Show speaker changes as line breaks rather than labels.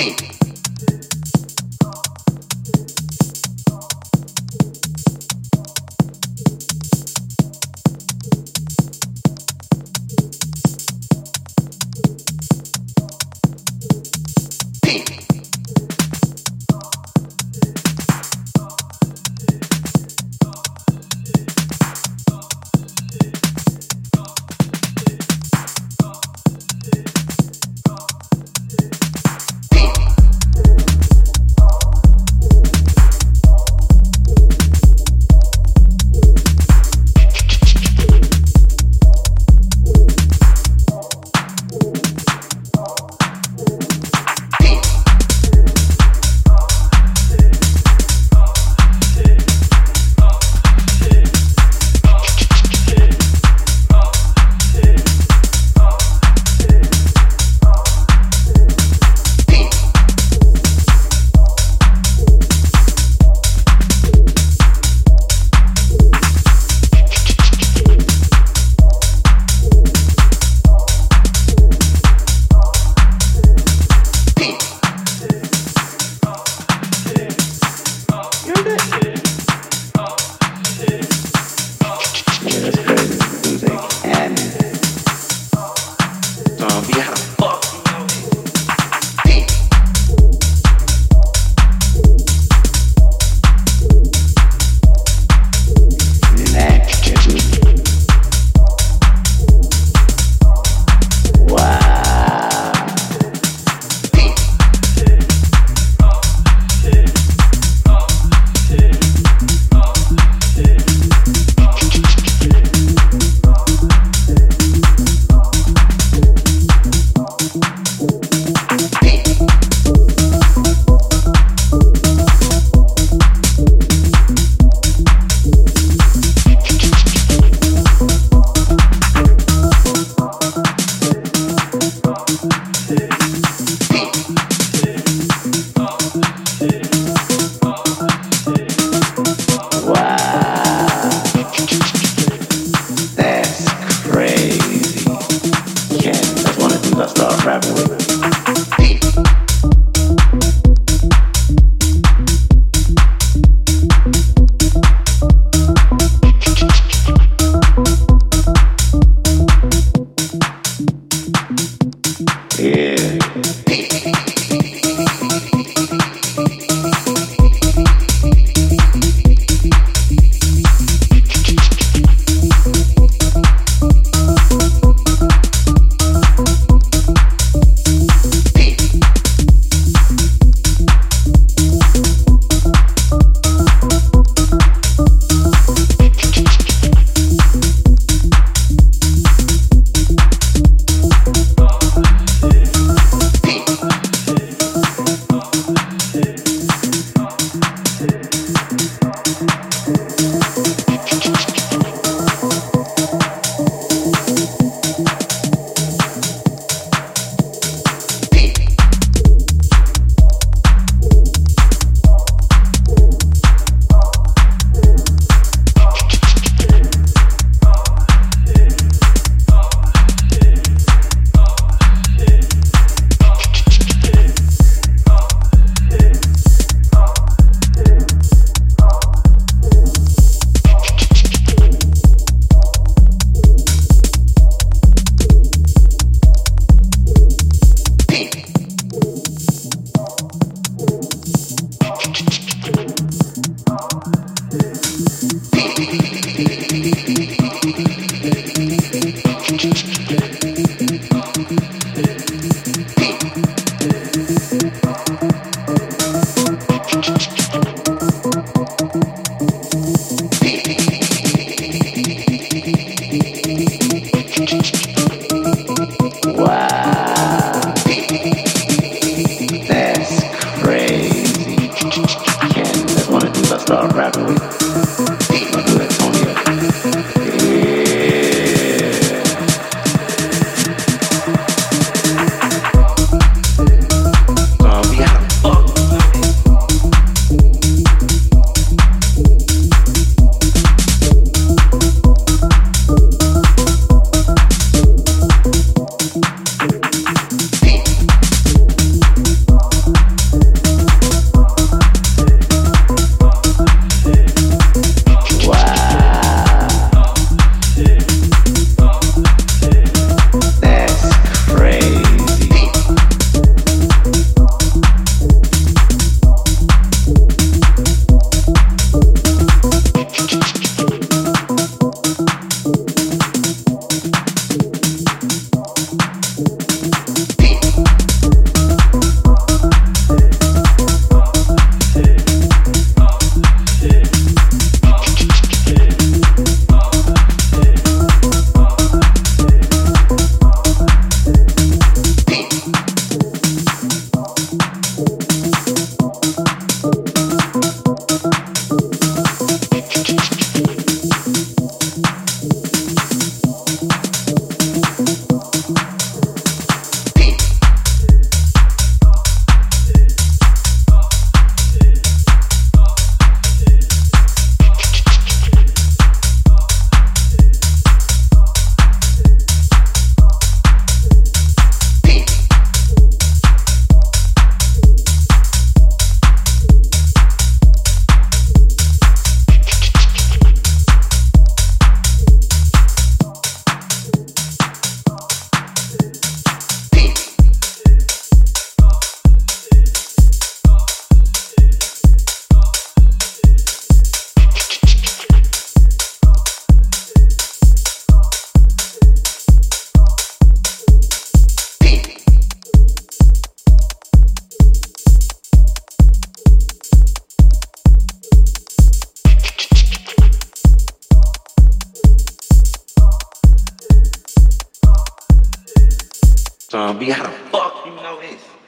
Pim. son. We gotta fuck you know this.